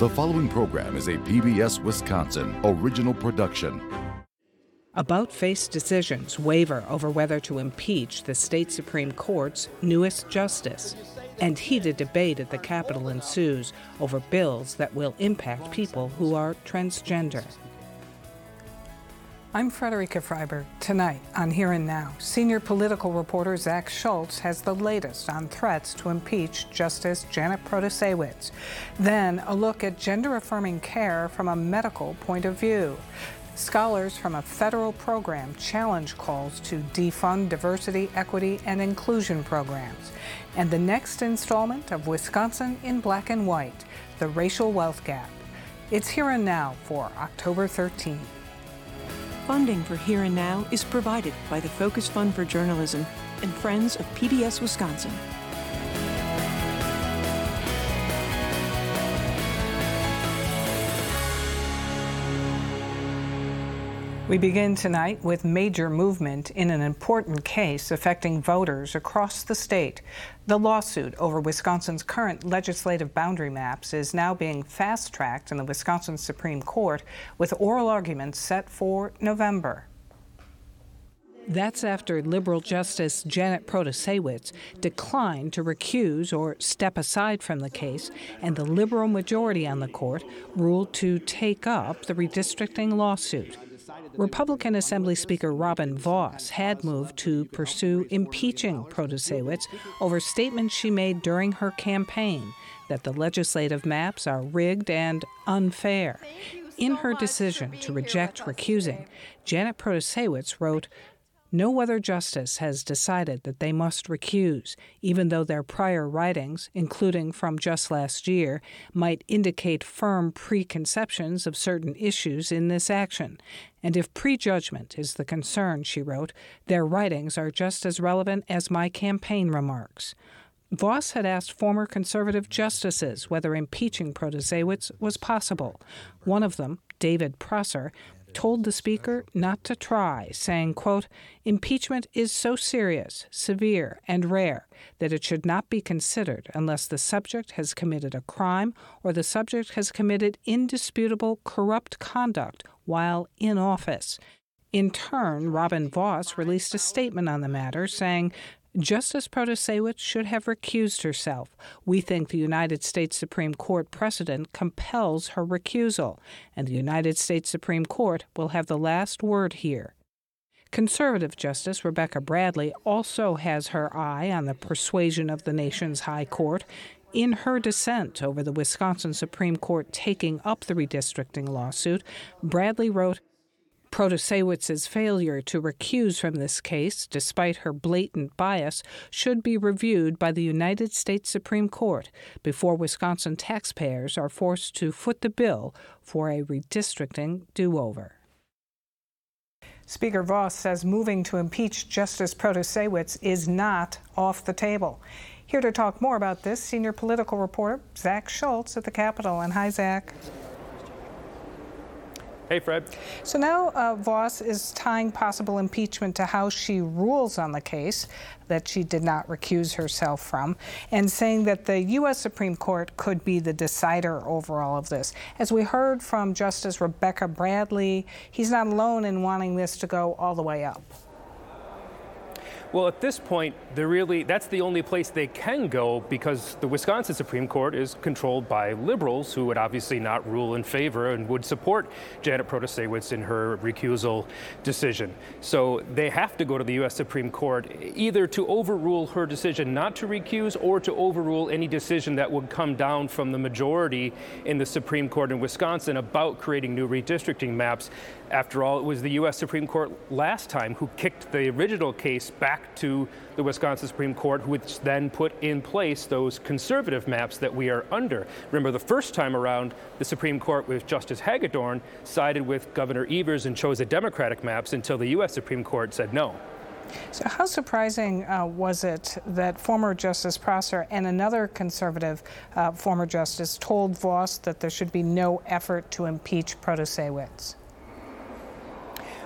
The following program is a PBS Wisconsin original production. About face decisions waver over whether to impeach the state Supreme Court's newest justice. And heated debate at the Capitol ensues over bills that will impact people who are transgender. I'm Frederica Freyberg. Tonight on Here and Now, senior political reporter Zac Schultz has the latest on threats to impeach Justice Janet Protasiewicz. Then a look at gender affirming care from a medical point of view. Scholars from a federal program challenge calls to defund diversity, equity, and inclusion programs. And the next installment of Wisconsin in Black and White, the racial wealth gap. It's Here and Now for October 13th. Funding for Here and Now is provided by the Focus Fund for Journalism and Friends of PBS Wisconsin. We begin tonight with major movement in an important case affecting voters across the state. The lawsuit over Wisconsin's current legislative boundary maps is now being fast tracked in the Wisconsin Supreme Court with oral arguments set for November. That's after liberal Justice Janet Protasiewicz declined to recuse or step aside from the case, and the liberal majority on the court ruled to take up the redistricting lawsuit. Republican Assembly Speaker Robin Vos had moved to pursue impeaching Protasiewicz over statements she made during her campaign that the legislative maps are rigged and unfair. In her decision to reject recusing, Janet Protasiewicz wrote, no other justice has decided that they must recuse, even though their prior writings, including from just last year, might indicate firm preconceptions of certain issues in this action. And if prejudgment is the concern, she wrote, their writings are just as relevant as my campaign remarks. Vos had asked former conservative justices whether impeaching Protasiewicz was possible. One of them, David Prosser, told the speaker not to try, saying, quote, impeachment is so serious, severe, and rare that it should not be considered unless the subject has committed a crime or the subject has committed indisputable corrupt conduct while in office. In turn, Robin Vos released a statement on the matter saying Justice Protasiewicz should have recused herself. We think the United States Supreme Court precedent compels her recusal, and the United States Supreme Court will have the last word here. Conservative Justice Rebecca Bradley also has her eye on the persuasion of the nation's High Court. In her dissent over the Wisconsin Supreme Court taking up the redistricting lawsuit, Bradley wrote, Protasiewicz's failure to recuse from this case, despite her blatant bias, should be reviewed by the United States Supreme Court before Wisconsin taxpayers are forced to foot the bill for a redistricting do over. Speaker Vos says moving to impeach Justice Protasiewicz is not off the table. Here to talk more about this, senior political reporter Zac Schultz at the Capitol. And hi, Zac. Hey, Fred. So now uh, Vos is tying possible impeachment to how she rules on the case that she did not recuse herself from, and saying that the U.S. Supreme Court could be the decider over all of this. As we heard from Justice Rebecca Bradley, he's not alone in wanting this to go all the way up. Well, at this point, they're really that's the only place they can go because the Wisconsin Supreme Court is controlled by liberals who would obviously not rule in favor and would support Janet Protasiewicz in her recusal decision. So they have to go to the U.S. Supreme Court either to overrule her decision not to recuse or to overrule any decision that would come down from the majority in the Supreme Court in Wisconsin about creating new redistricting maps. After all, it was the U.S. Supreme Court last time who kicked the original case back to the Wisconsin Supreme Court, which then put in place those conservative maps that we are under. Remember, the first time around, the Supreme Court with Justice Hagedorn sided with Governor Evers and chose the Democratic maps until the U.S. Supreme Court said no. So, how surprising uh, was it that former Justice Prosser and another conservative uh, former justice told Vos that there should be no effort to impeach Protasiewicz?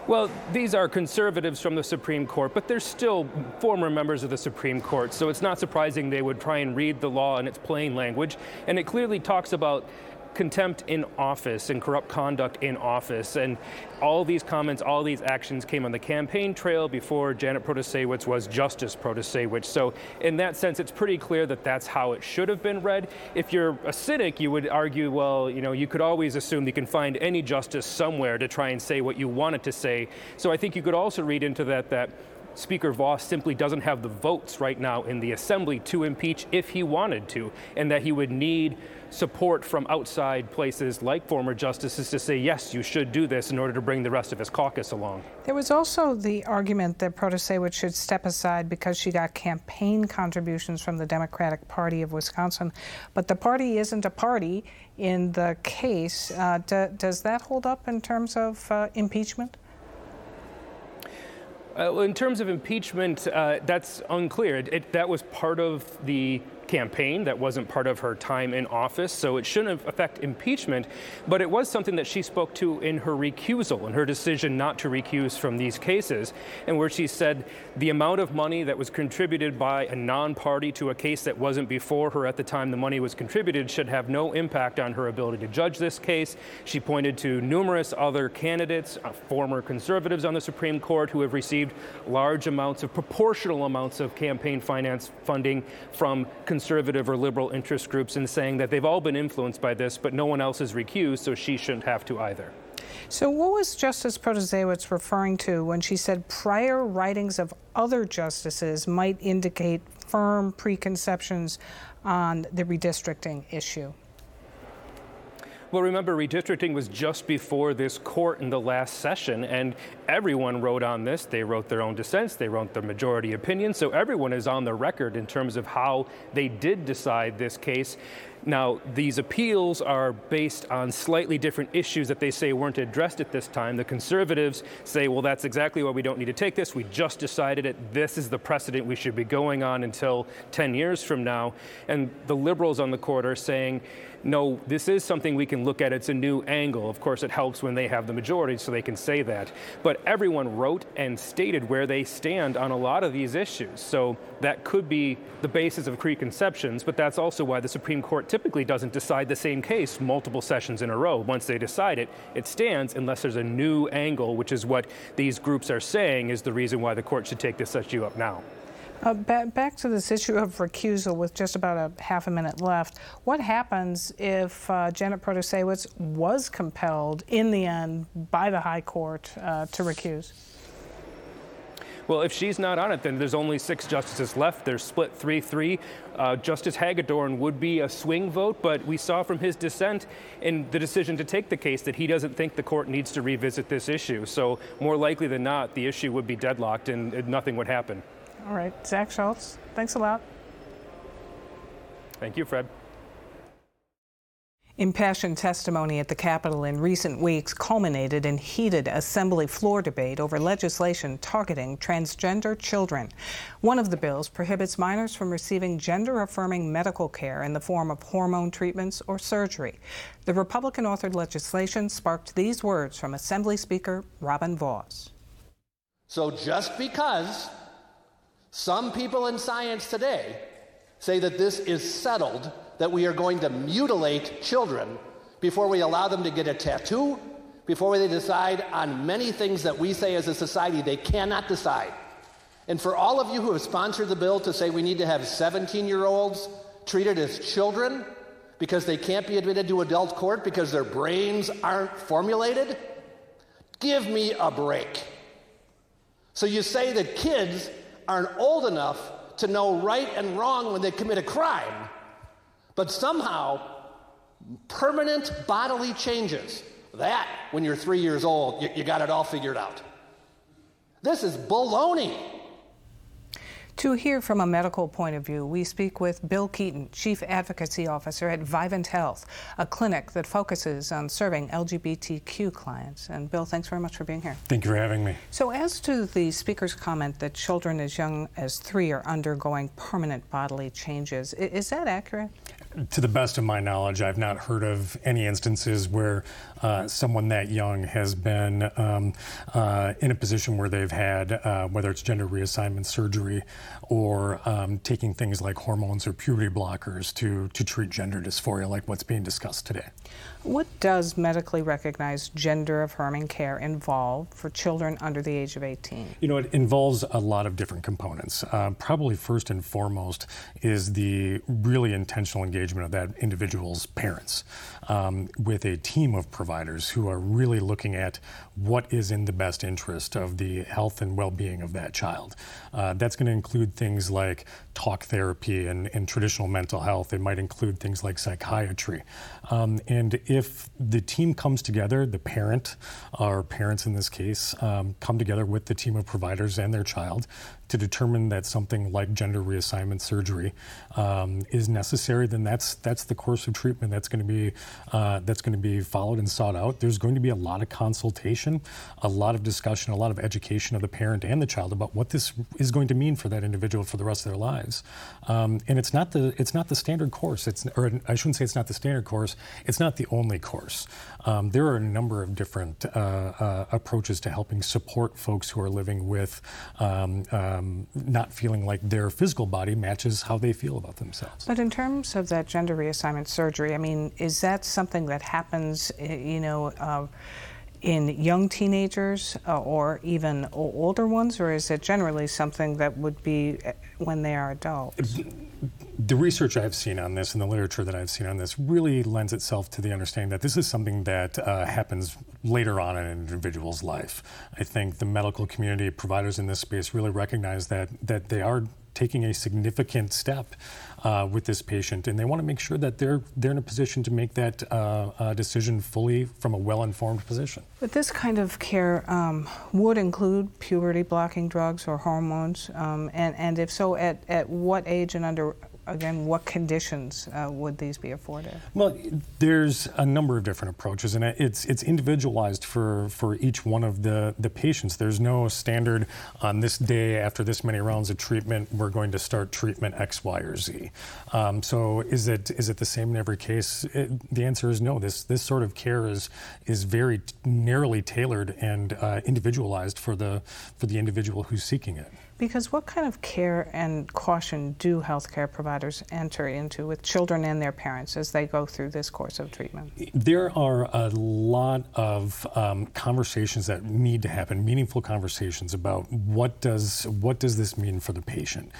Well, these are conservatives from the Supreme Court, but they're still former members of the Supreme Court, so it's not surprising they would try and read the law in its plain language. And it clearly talks about contempt in office and corrupt conduct in office. And all these comments, all these actions came on the campaign trail before Janet Protasiewicz was Justice Protasiewicz. So, in that sense, it's pretty clear that that's how it should have been read. If you're a cynic, you would argue, well, you know, you could always assume you can find any justice somewhere to try and say what you wanted to say. So, I think you could also read into that that Speaker Vos simply doesn't have the votes right now in the Assembly to impeach if he wanted to, and that he would need support from outside places like former justices to say, yes, you should do this in order to bring the rest of his caucus along. There was also the argument that Protasiewicz should step aside because she got campaign contributions from the Democratic Party of Wisconsin. But the party isn't a party in the case. Uh, d- does that hold up in terms of uh, impeachment? Uh, in terms of impeachment, uh, that's unclear. It, it, that was part of the campaign. That wasn't part of her time in office, so it shouldn't affect impeachment. But it was something that she spoke to in her recusal, in her decision not to recuse from these cases, and where she said the amount of money that was contributed by a non party to a case that wasn't before her at the time the money was contributed should have no impact on her ability to judge this case. She pointed to numerous other candidates, uh, former conservatives on the Supreme Court, who have received large amounts of proportional amounts of campaign finance funding from conservatives conservative or liberal interest groups and saying that they've all been influenced by this, but no one else is recused, so she shouldn't have to either. So, what was Justice Protasiewicz referring to when she said prior writings of other justices might indicate firm preconceptions on the redistricting issue? Well, remember, redistricting was just before this court in the last session, and everyone wrote on this. They wrote their own dissents, they wrote their majority opinion, so everyone is on the record in terms of how they did decide this case. Now, these appeals are based on slightly different issues that they say weren't addressed at this time. The conservatives say, well, that's exactly why we don't need to take this. We just decided it. This is the precedent we should be going on until 10 years from now. And the liberals on the court are saying, no, this is something we can look at. It's a new angle. Of course, it helps when they have the majority so they can say that. But everyone wrote and stated where they stand on a lot of these issues. So that could be the basis of preconceptions, but that's also why the Supreme Court typically doesn't decide the same case multiple sessions in a row. Once they decide it, it stands unless there's a new angle, which is what these groups are saying is the reason why the court should take this issue up now. Uh, back, back to this issue of recusal with just about a half a minute left. What happens if uh, Janet Protasiewicz was compelled in the end by the High Court uh, to recuse? Well, if she's not on it, then there's only six justices left. They're split 3 3. Uh, Justice Hagedorn would be a swing vote, but we saw from his dissent in the decision to take the case that he doesn't think the court needs to revisit this issue. So, more likely than not, the issue would be deadlocked and, and nothing would happen. All right, Zac Schultz, thanks a lot. Thank you, Fred. Impassioned testimony at the Capitol in recent weeks culminated in heated assembly floor debate over legislation targeting transgender children. One of the bills prohibits minors from receiving gender affirming medical care in the form of hormone treatments or surgery. The Republican authored legislation sparked these words from Assembly Speaker Robin Vos. So just because some people in science today say that this is settled that we are going to mutilate children before we allow them to get a tattoo, before they decide on many things that we say as a society they cannot decide. And for all of you who have sponsored the bill to say we need to have 17 year olds treated as children because they can't be admitted to adult court because their brains aren't formulated, give me a break. So you say that kids aren't old enough to know right and wrong when they commit a crime. But somehow, permanent bodily changes, that, when you're three years old, you, you got it all figured out. This is baloney. To hear from a medical point of view, we speak with Bill Keeton, Chief Advocacy Officer at Vivent Health, a clinic that focuses on serving LGBTQ clients. And Bill, thanks very much for being here. Thank you for having me. So, as to the speaker's comment that children as young as three are undergoing permanent bodily changes, is that accurate? To the best of my knowledge, I've not heard of any instances where uh, someone that young has been um, uh, in a position where they've had, uh, whether it's gender reassignment surgery or um, taking things like hormones or puberty blockers to, to treat gender dysphoria, like what's being discussed today. What does medically recognized gender affirming care involve for children under the age of 18? You know, it involves a lot of different components. Uh, probably first and foremost is the really intentional engagement of that individual's parents um, with a team of providers who are really looking at what is in the best interest of the health and well being of that child. Uh, that's going to include things like talk therapy and, and, traditional mental health. It might include things like psychiatry. Um, and if the team comes together, the parent, or parents in this case, um, come together with the team of providers and their child to determine that something like gender reassignment surgery um, is necessary, then that's that's the course of treatment that's going to be uh, that's going to be followed and sought out. There's going to be a lot of consultation, a lot of discussion, a lot of education of the parent and the child about what this is going to mean for that individual for the rest of their lives. Um, and it's not the it's not the standard course. It's or I shouldn't say it's not the standard course. It's not the only course. Um, there are a number of different uh, uh, approaches to helping support folks who are living with um, um, not feeling like their physical body matches how they feel about themselves. But in terms of that gender reassignment surgery, I mean, is that something that happens, eh, you know? Uh, in young teenagers uh, or even older ones, or is it generally something that would be uh, when they are adults? The research I've seen on this and the literature that I've seen on this really lends itself to the understanding that this is something that uh, happens later on in an individual's life. I think the medical community providers in this space really recognize that that they are taking a significant step uh, with this patient, and they want to make sure that they're they're in a position to make that uh, uh, decision fully from a well-informed position. But this kind of care um, would include puberty blocking drugs or hormones, um, and and if so, at at what age and under again, what conditions uh, would these be afforded? Well, there's a number of different approaches, and it's it's individualized for, for each one of the, the patients. There's no standard on this day after this many rounds of treatment, we're going to start treatment X, Y, or Z. Um, so is it is it the same in every case? It, the answer is no. This this sort of care is is very narrowly tailored and uh, individualized for the for the individual who's seeking it. Because what kind of care and caution do healthcare providers enter into with children and their parents as they go through this course of treatment? There are a lot of um, conversations that need to happen, meaningful conversations about what does what does this mean for the patient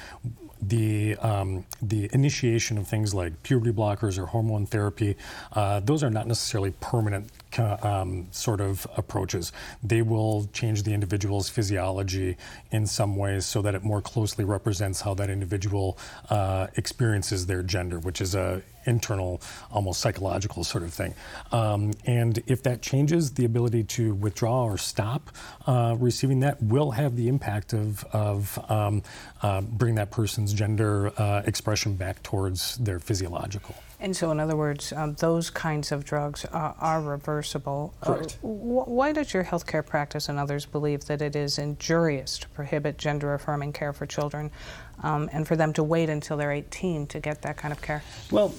the um, the initiation of things like puberty blockers or hormone therapy, uh, those are not necessarily permanent um, sort of approaches. They will change the individual's physiology in some ways so that it more closely represents how that individual uh, experiences their gender, which is a internal, almost psychological sort of thing. Um, and if that changes, the ability to withdraw or stop uh, receiving that will have the impact of, of um, uh, bring that person's gender uh, expression back towards their physiological. And so, in other words, um, those kinds of drugs are, are reversible. Uh, Correct. Uh, wh- why does your healthcare practice and others believe that it is injurious to prohibit gender affirming care for children um, and for them to wait until they're 18 to get that kind of care? Well,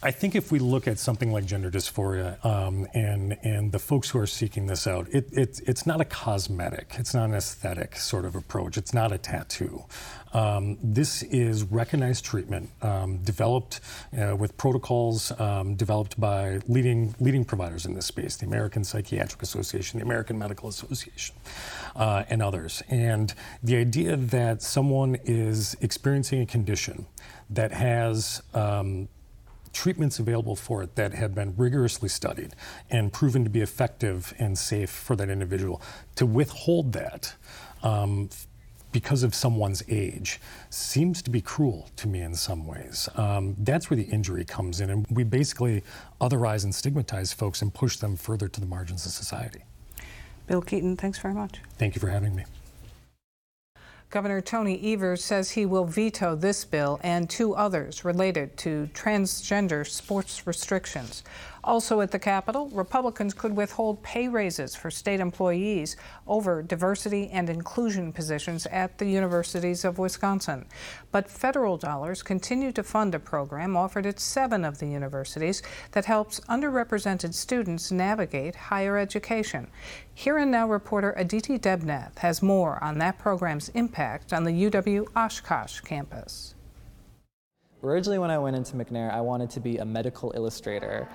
I think if we look at something like gender dysphoria um, and and the folks who are seeking this out, it, it, it's not a cosmetic, it's not an aesthetic sort of approach, it's not a tattoo. Um, this is recognized treatment um, developed uh, with protocols um, developed by leading leading providers in this space, the American Psychiatric Association, the American Medical Association, uh, and others. And the idea that someone is experiencing a condition that has um, treatments available for it that have been rigorously studied and proven to be effective and safe for that individual. To withhold that um, because of someone's age seems to be cruel to me in some ways. Um, that's where the injury comes in, and we basically otherize and stigmatize folks and push them further to the margins of society. Bill Keeton, thanks very much. Thank you for having me. Governor Tony Evers says he will veto this bill and two others related to transgender sports restrictions. Also at the Capitol, Republicans could withhold pay raises for state employees over diversity and inclusion positions at the universities of Wisconsin. But federal dollars continue to fund a program offered at seven of the universities that helps underrepresented students navigate higher education. Here and Now reporter Aditi Debnath has more on that program's impact on the UW Oshkosh campus. Originally, when I went into McNair, I wanted to be a medical illustrator.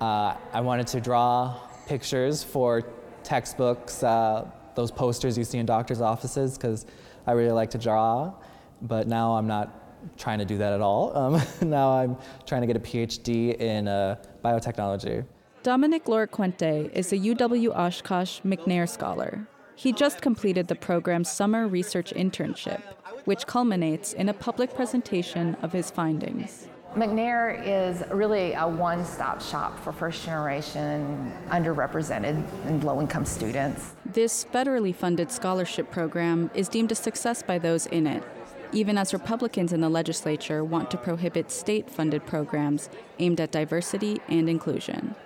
Uh, I wanted to draw pictures for textbooks, uh, those posters you see in doctor's offices, because I really like to draw. But now I'm not trying to do that at all. Um, now I'm trying to get a PhD in uh, biotechnology. Dominic Loriquente is a UW Oshkosh McNair Scholar. He just completed the program's summer research internship, which culminates in a public presentation of his findings. McNair is really a one stop shop for first generation underrepresented and low income students. This federally funded scholarship program is deemed a success by those in it, even as Republicans in the legislature want to prohibit state funded programs aimed at diversity and inclusion.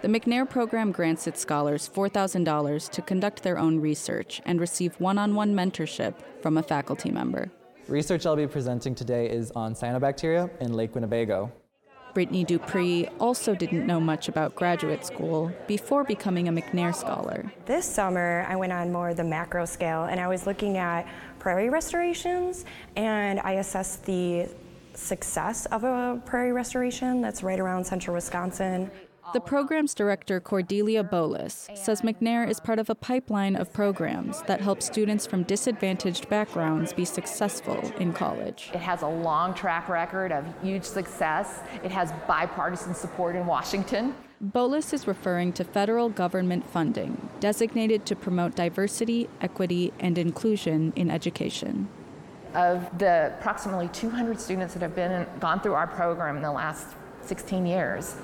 The McNair program grants its scholars $4,000 to conduct their own research and receive one on one mentorship from a faculty member. Research I'll be presenting today is on cyanobacteria in Lake Winnebago. Brittany Dupree also didn't know much about graduate school before becoming a McNair scholar. This summer, I went on more the macro scale and I was looking at prairie restorations and I assessed the success of a prairie restoration that's right around central Wisconsin. The program's director, Cordelia Bolus, says McNair is part of a pipeline of programs that help students from disadvantaged backgrounds be successful in college. It has a long track record of huge success. It has bipartisan support in Washington. Bolus is referring to federal government funding designated to promote diversity, equity, and inclusion in education. Of the approximately 200 students that have been gone through our program in the last 16 years,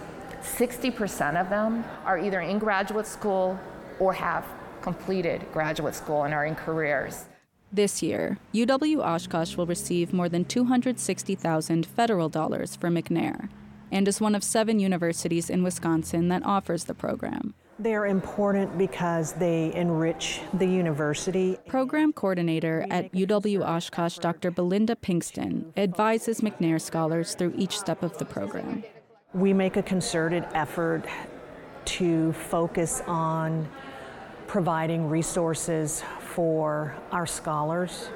60% of them are either in graduate school or have completed graduate school and are in careers. This year, UW Oshkosh will receive more than 260,000 federal dollars for McNair and is one of seven universities in Wisconsin that offers the program. They're important because they enrich the university. Program coordinator at UW Oshkosh, Dr. Belinda Pinkston, advises McNair scholars through each step of the program. We make a concerted effort to focus on providing resources for our scholars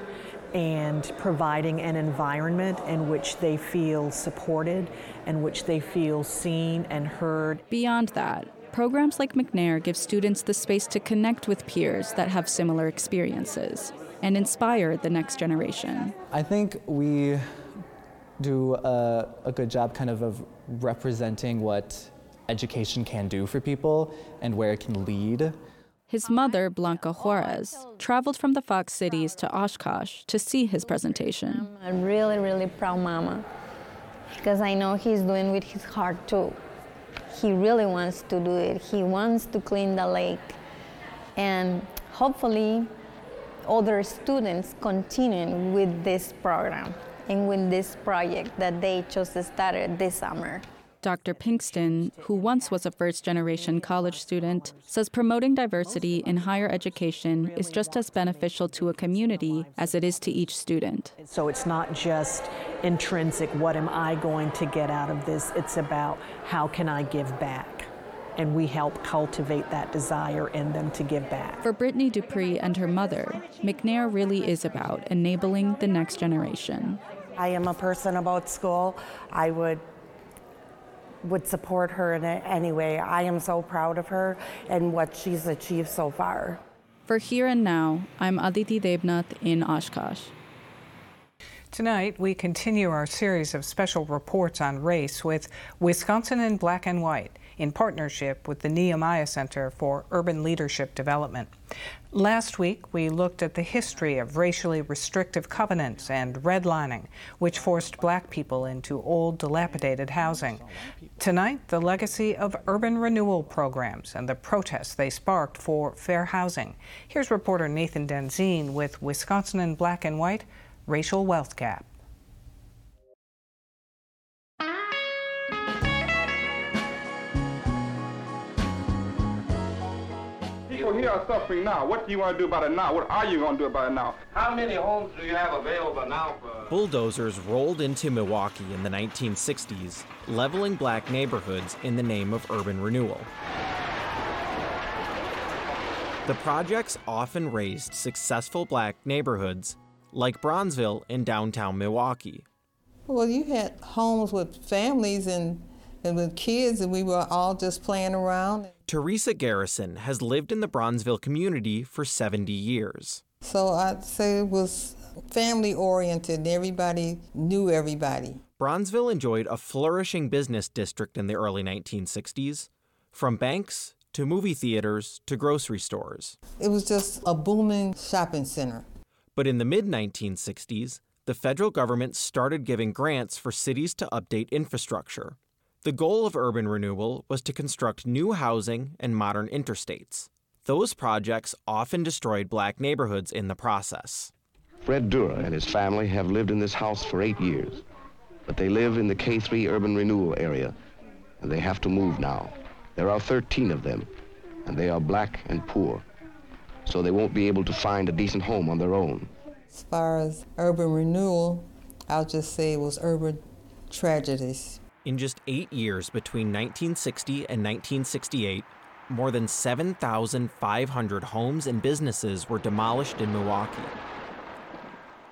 and providing an environment in which they feel supported and which they feel seen and heard. Beyond that, programs like McNair give students the space to connect with peers that have similar experiences and inspire the next generation. I think we do a, a good job kind of of representing what education can do for people and where it can lead. His mother, Blanca Juarez, traveled from the Fox Cities to Oshkosh to see his presentation. I'm a really, really proud mama because I know he's doing with his heart too. He really wants to do it. He wants to clean the lake. And hopefully, other students continue with this program and with this project that they just started this summer. Dr. Pinkston, who once was a first generation college student, says promoting diversity in higher education is just as beneficial to a community as it is to each student. So it's not just intrinsic, what am I going to get out of this? It's about how can I give back? And we help cultivate that desire in them to give back. For Brittany Dupree and her mother, McNair really is about enabling the next generation. I am a person about school. I would would support her in any way. I am so proud of her and what she's achieved so far. For Here and Now, I'm Aditi Debnath in Oshkosh. Tonight, we continue our series of special reports on race with Wisconsin in Black and White in partnership with the Nehemiah Center for Urban Leadership Development. Last week, we looked at the history of racially restrictive covenants and redlining, which forced black people into old, dilapidated housing. Tonight, the legacy of urban renewal programs and the protests they sparked for fair housing. Here's reporter Nathan Denzine with Wisconsin in Black and White Racial Wealth Gap. People here are suffering now. What do you want to do about it now? What are you going to do about it now? How many homes do you have available now for? Bulldozers rolled into Milwaukee in the 1960s, leveling black neighborhoods in the name of urban renewal. The projects often razed successful black neighborhoods like Bronzeville in downtown Milwaukee. Well, you had homes with families and, and with kids, and we were all just playing around. Teresa Garrison has lived in the Bronzeville community for 70 years. So I'd say it was family oriented, and everybody knew everybody. Bronzeville enjoyed a flourishing business district in the early 1960s, from banks to movie theaters to grocery stores. It was just a booming shopping center. But in the mid 1960s, the federal government started giving grants for cities to update infrastructure. The goal of urban renewal was to construct new housing and modern interstates. Those projects often destroyed black neighborhoods in the process. Fred Dura and his family have lived in this house for eight years, but they live in the K3 urban renewal area, and they have to move now. There are 13 of them, and they are black and poor, so they won't be able to find a decent home on their own. As far as urban renewal, I'll just say it was urban tragedies. In just eight years between 1960 and 1968, more than 7,500 homes and businesses were demolished in Milwaukee.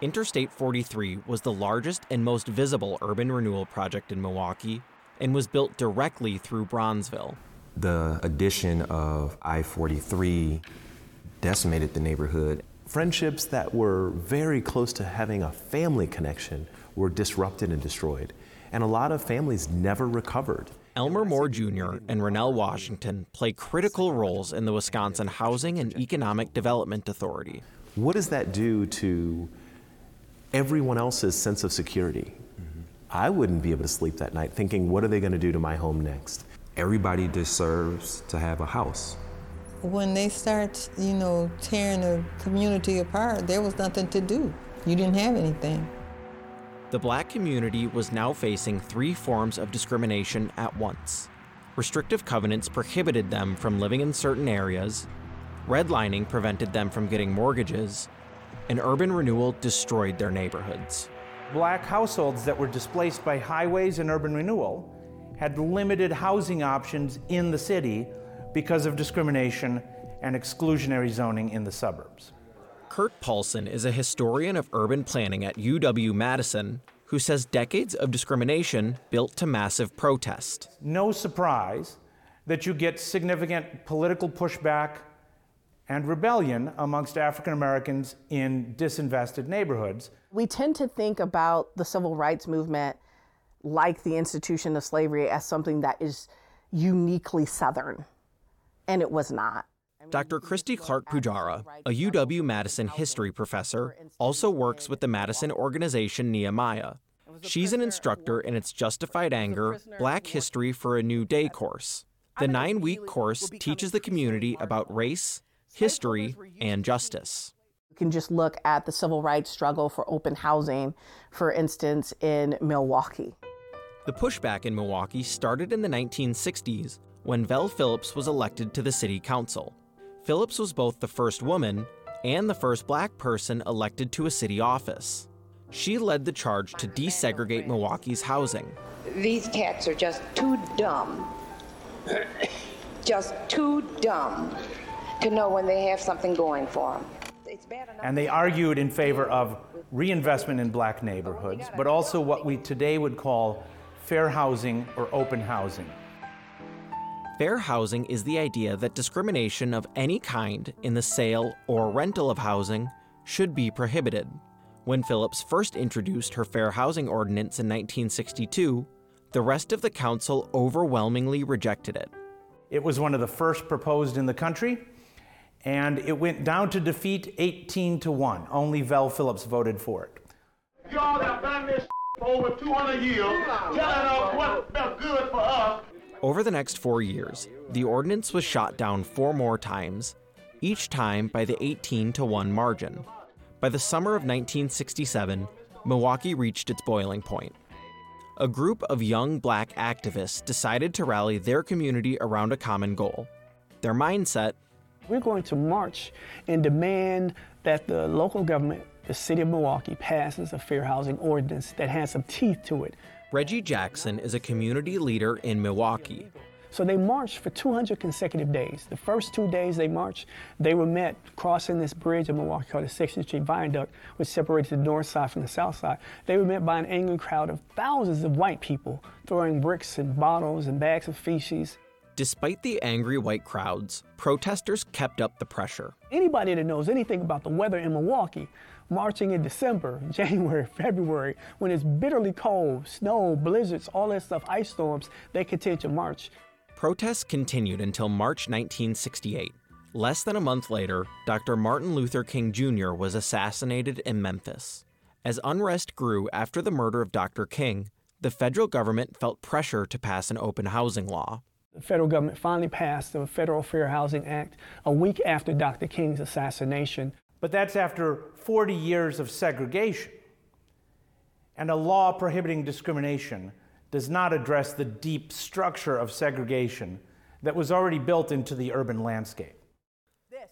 Interstate 43 was the largest and most visible urban renewal project in Milwaukee and was built directly through Bronzeville. The addition of I 43 decimated the neighborhood. Friendships that were very close to having a family connection were disrupted and destroyed, and a lot of families never recovered. Elmer Moore Jr. and Rennell Washington play critical roles in the Wisconsin Housing and Economic Development Authority. What does that do to everyone else's sense of security? Mm-hmm. I wouldn't be able to sleep that night thinking, what are they going to do to my home next? Everybody deserves to have a house. When they start, you know, tearing the community apart, there was nothing to do. You didn't have anything. The black community was now facing three forms of discrimination at once. Restrictive covenants prohibited them from living in certain areas, redlining prevented them from getting mortgages, and urban renewal destroyed their neighborhoods. Black households that were displaced by highways and urban renewal had limited housing options in the city because of discrimination and exclusionary zoning in the suburbs. Kurt Paulsen is a historian of urban planning at UW Madison who says decades of discrimination built to massive protest. No surprise that you get significant political pushback and rebellion amongst African Americans in disinvested neighborhoods. We tend to think about the civil rights movement like the institution of slavery as something that is uniquely Southern, and it was not. Dr. Christy Clark Pujara, a UW Madison history professor, also works with the Madison organization Nehemiah. She's an instructor in its Justified Anger Black History for a New Day course. The nine week course teaches the community about race, history, and justice. You can just look at the civil rights struggle for open housing, for instance, in Milwaukee. The pushback in Milwaukee started in the 1960s when Vel Phillips was elected to the city council. Phillips was both the first woman and the first black person elected to a city office. She led the charge to desegregate Milwaukee's housing. These cats are just too dumb, just too dumb to know when they have something going for them. And they argued in favor of reinvestment in black neighborhoods, but also what we today would call fair housing or open housing. Fair housing is the idea that discrimination of any kind in the sale or rental of housing should be prohibited. When Phillips first introduced her Fair Housing Ordinance in 1962, the rest of the council overwhelmingly rejected it. It was one of the first proposed in the country, and it went down to defeat 18 to 1. Only Vel Phillips voted for it. Y'all have done this for over 200 years, telling us what felt good for us, over the next four years, the ordinance was shot down four more times, each time by the 18 to 1 margin. By the summer of 1967, Milwaukee reached its boiling point. A group of young black activists decided to rally their community around a common goal. Their mindset We're going to march and demand that the local government, the city of Milwaukee, passes a fair housing ordinance that has some teeth to it. Reggie Jackson is a community leader in Milwaukee. So they marched for 200 consecutive days. The first two days they marched, they were met crossing this bridge in Milwaukee called the 16th Street Viaduct, which separates the north side from the south side. They were met by an angry crowd of thousands of white people throwing bricks and bottles and bags of feces. Despite the angry white crowds, protesters kept up the pressure. Anybody that knows anything about the weather in Milwaukee, marching in December, January, February, when it's bitterly cold, snow, blizzards, all that stuff, ice storms, they continue to march. Protests continued until March 1968. Less than a month later, Dr. Martin Luther King Jr. was assassinated in Memphis. As unrest grew after the murder of Dr. King, the federal government felt pressure to pass an open housing law. The federal government finally passed the Federal Fair Housing Act a week after Dr. King's assassination. But that's after 40 years of segregation. And a law prohibiting discrimination does not address the deep structure of segregation that was already built into the urban landscape.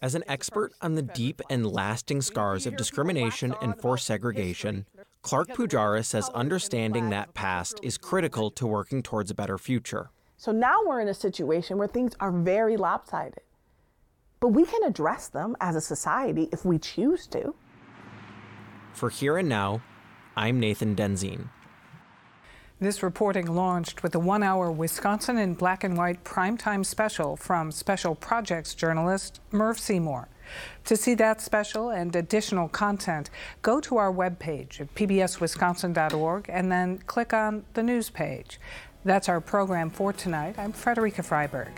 As an expert on the deep and lasting scars of discrimination and forced segregation, Clark Pujara says understanding that past is critical to working towards a better future. So now we're in a situation where things are very lopsided. But we can address them as a society if we choose to. For Here and Now, I'm Nathan Denzine. This reporting launched with a one hour Wisconsin in black and white primetime special from special projects journalist Murv Seymour. To see that special and additional content, go to our webpage at pbswisconsin.org and then click on the news page. That's our program for tonight. I'm Frederica Freyberg.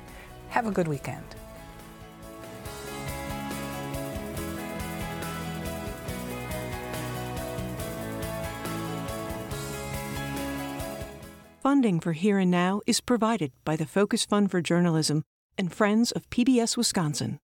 Have a good weekend. Funding for Here and Now is provided by the Focus Fund for Journalism and Friends of PBS Wisconsin.